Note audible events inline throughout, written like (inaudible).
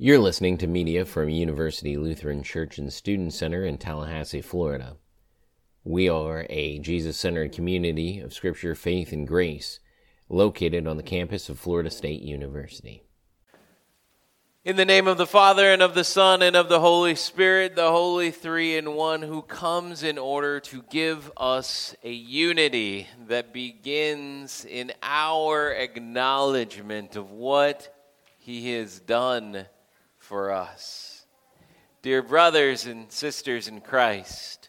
You're listening to media from University Lutheran Church and Student Center in Tallahassee, Florida. We are a Jesus centered community of Scripture, faith, and grace located on the campus of Florida State University. In the name of the Father, and of the Son, and of the Holy Spirit, the Holy Three in One, who comes in order to give us a unity that begins in our acknowledgement of what He has done for us. Dear brothers and sisters in Christ,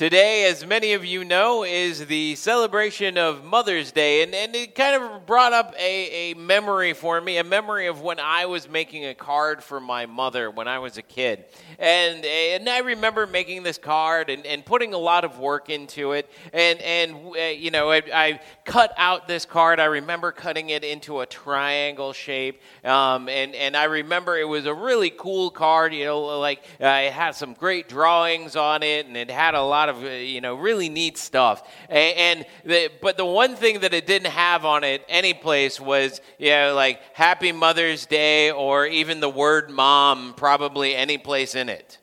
Today, as many of you know, is the celebration of Mother's Day, and, and it kind of brought up a, a memory for me, a memory of when I was making a card for my mother when I was a kid. And, and I remember making this card and, and putting a lot of work into it. And, and uh, you know, I, I, cut out this card. I remember cutting it into a triangle shape. Um, and, and I remember it was a really cool card, you know, like uh, it had some great drawings on it, and it had a lot of uh, you know really neat stuff. And, and the, but the one thing that it didn't have on it any place was you know like Happy Mother's Day or even the word mom probably any place in it.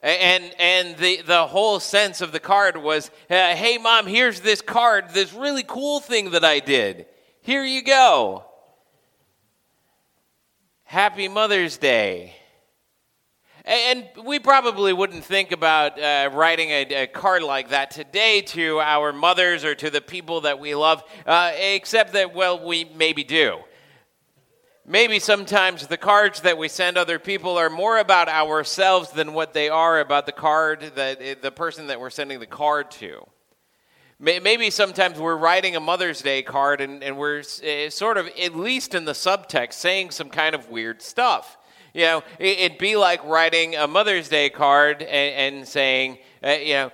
And and the the whole sense of the card was, uh, hey mom, here's this card, this really cool thing that I did. Here you go. Happy Mother's Day. And we probably wouldn't think about uh, writing a, a, card like that today to our mothers or to the people that we love, uh, except that, well, we maybe do. Maybe sometimes the cards that we send other people are more about ourselves than what they are about the card that eh, the person that we're sending the card to. Maybe sometimes we're writing a Mother's Day card and, and we're uh, sort of, at least in the subtext, saying some kind of weird stuff. You know, it'd be like writing a Mother's Day card and, and saying, uh, you know,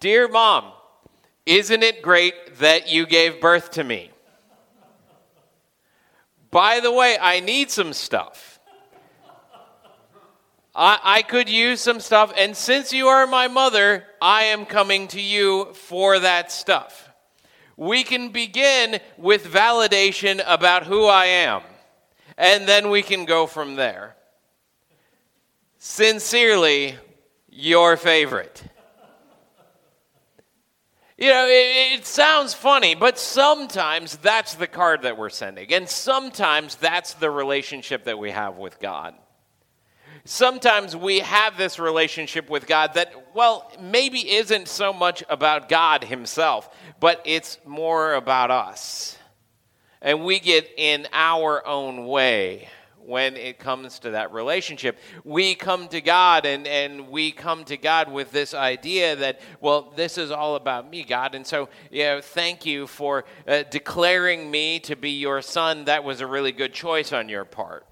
Dear Mom, isn't it great that you gave birth to me? By the way, I need some stuff. I, I could use some stuff, and since you are my mother, I am coming to you for that stuff. We can begin with validation about who I am, and then we can go from there. Sincerely, your favorite. You know, it, it, sounds funny, but sometimes that's the card that we're sending. And sometimes that's the relationship that we have with God. Sometimes we have this relationship with God that, well, maybe isn't so much about God Himself, but it's more about us. And we get in our own way when it comes to that relationship. We come to God and, and we come to God with this idea that, well, this is all about me, God. And so, you know, thank you for uh, declaring me to be your son. That was a really good choice on your part.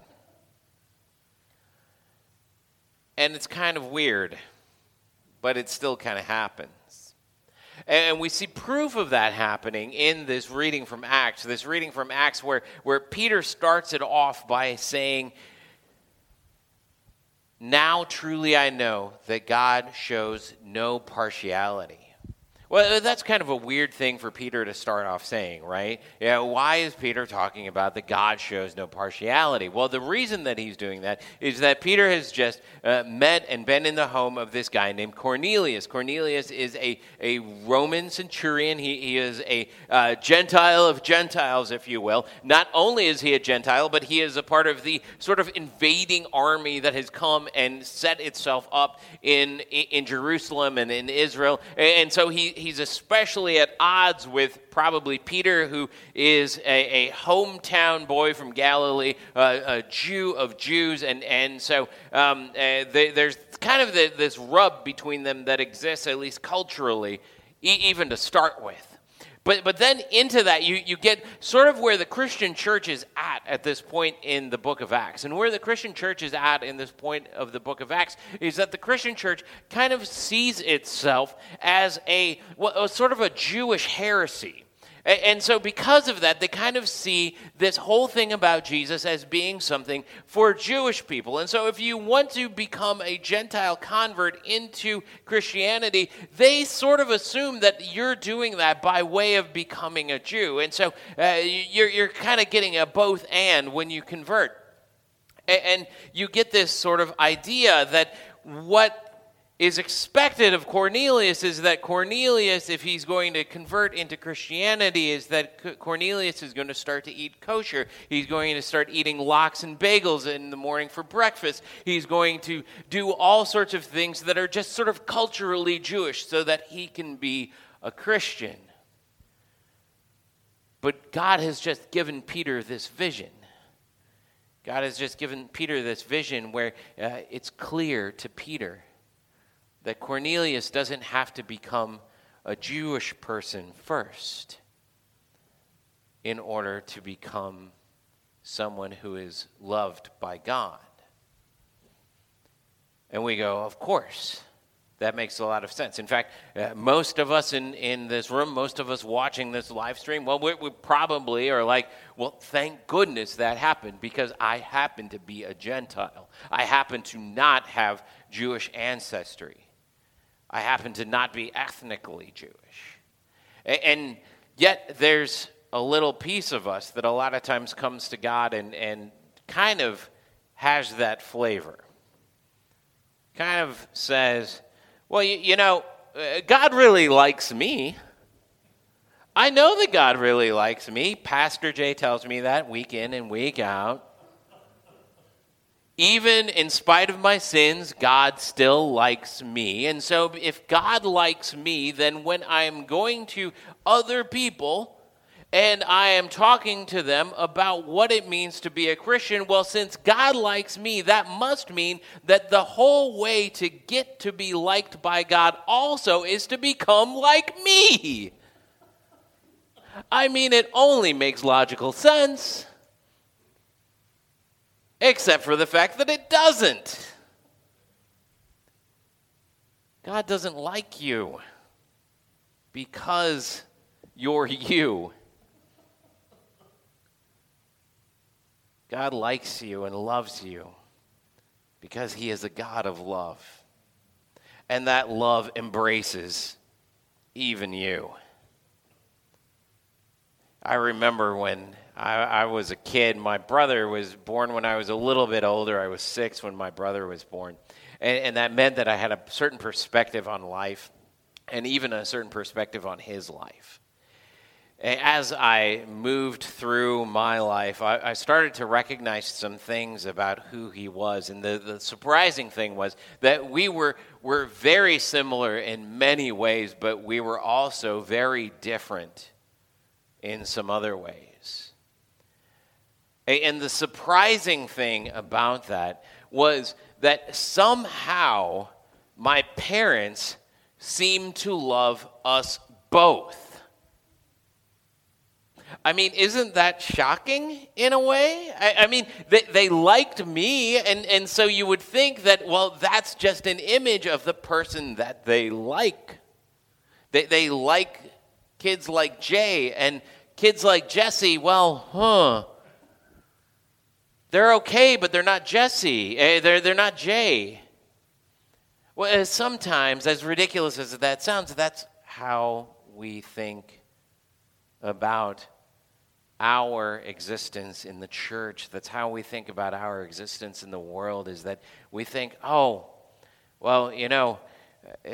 And it's kind of weird, but it still kind of happens. And we see proof of that happening in this reading from Acts, this reading from Acts where, where Peter starts it off by saying, Now truly I know that God shows no partiality. Well, that's kind of a weird thing for Peter to start off saying, right? Yeah, why is Peter talking about that God shows no partiality? Well, the reason that he's doing that is that Peter has just uh, met and been in the home of this guy named Cornelius. Cornelius is a, a Roman centurion, he, he is a uh, Gentile of Gentiles, if you will. Not only is he a Gentile, but he is a part of the sort of invading army that has come and set itself up in, in Jerusalem and in Israel. And so he he's especially at odds with probably Peter, who is a, a hometown boy from Galilee, uh, a Jew of Jews. And, and so um, uh, they, there's kind of the, this rub between them that exists, at least culturally, e- even to start with. But, but then into that, you, you get sort of where the Christian church is at at this point in the book of Acts. And where the Christian church is at in this point of the book of Acts is that the Christian church kind of sees itself as a, well, sort of a Jewish heresy. And so, because of that, they kind of see this whole thing about Jesus as being something for Jewish people. And so, if you want to become a Gentile convert into Christianity, they sort of assume that you're doing that by way of becoming a Jew. And so, uh, you're, you're kind of getting a both and when you convert. And you get this sort of idea that what is expected of Cornelius is that Cornelius, if he's going to convert into Christianity, is that Cornelius is going to start to eat kosher. He's going to start eating lox and bagels in the morning for breakfast. He's going to do all sorts of things that are just sort of culturally Jewish so that he can be a Christian. But God has just given Peter this vision. God has just given Peter this vision where uh, it's clear to Peter that Cornelius doesn't have to become a Jewish person first in order to become someone who is loved by God. And we go, of course. That makes a lot of sense. In fact, uh, most of us in, in this room, most of us watching this live stream, well, we, we probably are like, well, thank goodness that happened because I happen to be a Gentile. I happen to not have Jewish ancestry. I happen to not be ethnically Jewish. And yet, there's a little piece of us that a lot of times comes to God and, and kind of has that flavor. Kind of says, well, you, you know, uh, God really likes me. I know that God really likes me. Pastor Jay tells me that week in and week out. Even in spite of my sins, God still likes me. And so, if God likes me, then when I'm going to other people and I am talking to them about what it means to be a Christian, well, since God likes me, that must mean that the whole way to get to be liked by God also is to become like me. I mean, it only makes logical sense except for the fact that it doesn't. God doesn't like you because you're (laughs) you. God likes you and loves you because He is a God of love. And that love embraces even you. I remember when I, I, was a kid. My brother was born when I was a little bit older. I was six when my brother was born. And, and that meant that I had a certain perspective on life and even a certain perspective on his life. As I moved through my life, I, I started to recognize some things about who he was. And the, the surprising thing was that we were, were very similar in many ways, but we were also very different in some other ways. And the surprising thing about that was that somehow my parents seemed to love us both. I mean, isn't that shocking in a way? I, I, mean, they, they liked me, and, and so you would think that, well, that's just an image of the person that they like. They, they like kids like Jay, and kids like Jesse, well, huh they're okay, but they're not Jesse. Eh, they're, they're not Jay. Well, eh, sometimes, as ridiculous as that sounds, that's how we think about our existence in the church. That's how we think about our existence in the world, is that we think, oh, well, you know, uh,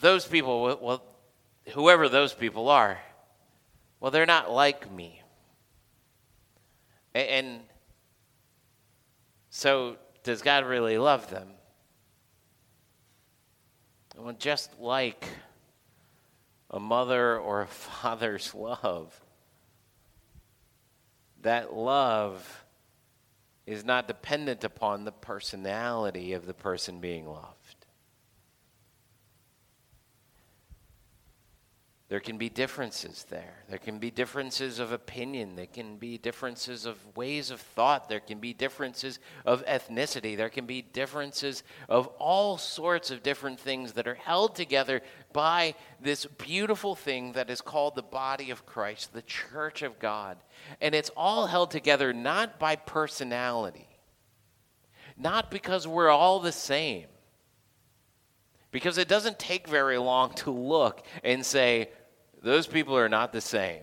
those people, well, whoever those people are, well, they're not like me. And so, does God really love them? Well, just like a mother or a (laughs) father's love, that love is not dependent upon the personality of the person being loved. There can be differences there. There can be differences of opinion. There can be differences of ways of thought. There can be differences of ethnicity. There can be differences of all sorts of different things that are held together by this beautiful thing that is called the body of Christ, the church of God. And it's all held together not by personality, not because we're all the same because it doesn't take very long to look and say, those people are not the same.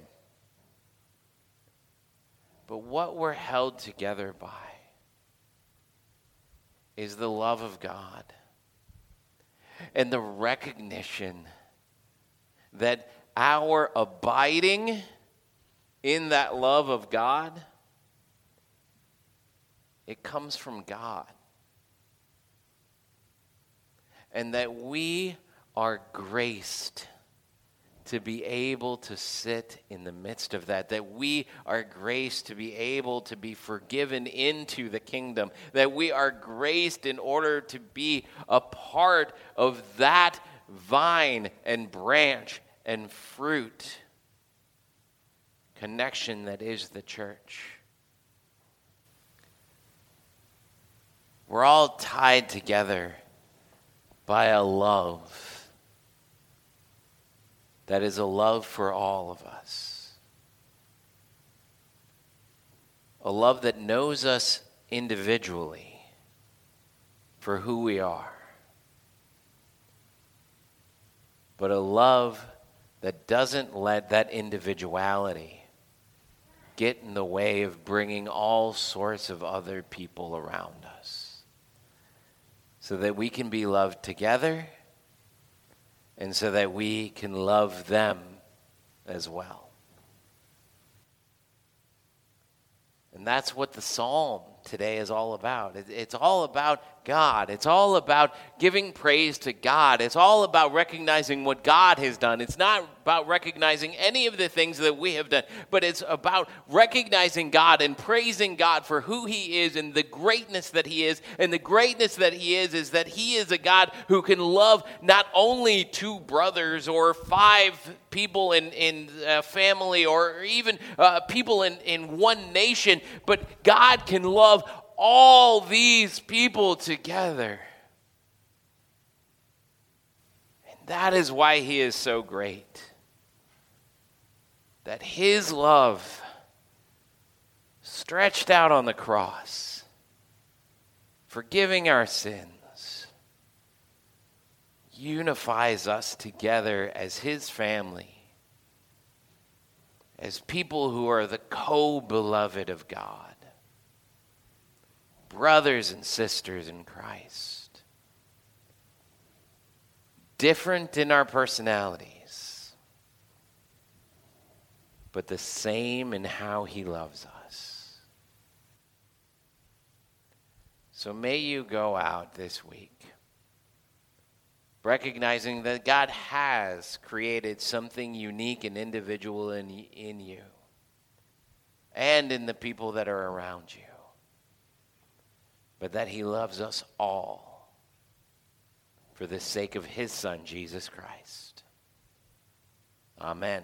But what we're held together by is the love of God and the recognition that our abiding in that love of God it comes from God. And that we are graced to be able to sit in the midst of that, that we are graced to be able to be forgiven into the kingdom, that we are graced in order to be a part of that vine and branch and fruit connection that is the church. We're all tied together by a love that is a love for all of us. A love that knows us individually for who we are, but a love that doesn't let that individuality get in the way of bringing all sorts of other people around us so that we can be loved together and so that we can love them as well. And that's what the psalm today is all about. It's all about God. It's all about giving praise to God. It's all about recognizing what God has done. It's not about recognizing any of the things that we have done, but it's about recognizing God and praising God for who He is and the greatness that He is. And the greatness that He is is that He is a God who can love not only two brothers or five people in, in a family or even uh, people in, in one nation, but God can love all these people together. And that is why he is so great. That his love stretched out on the cross, forgiving our sins, unifies us together as his family, as people who are the co beloved of God brothers and sisters in Christ. Different in our personalities, but the same in how He loves us. So may you go out this week recognizing that God has created something unique and individual in, in you and in the people that are around you but that he loves us all for the sake of his son, Jesus Christ. Amen.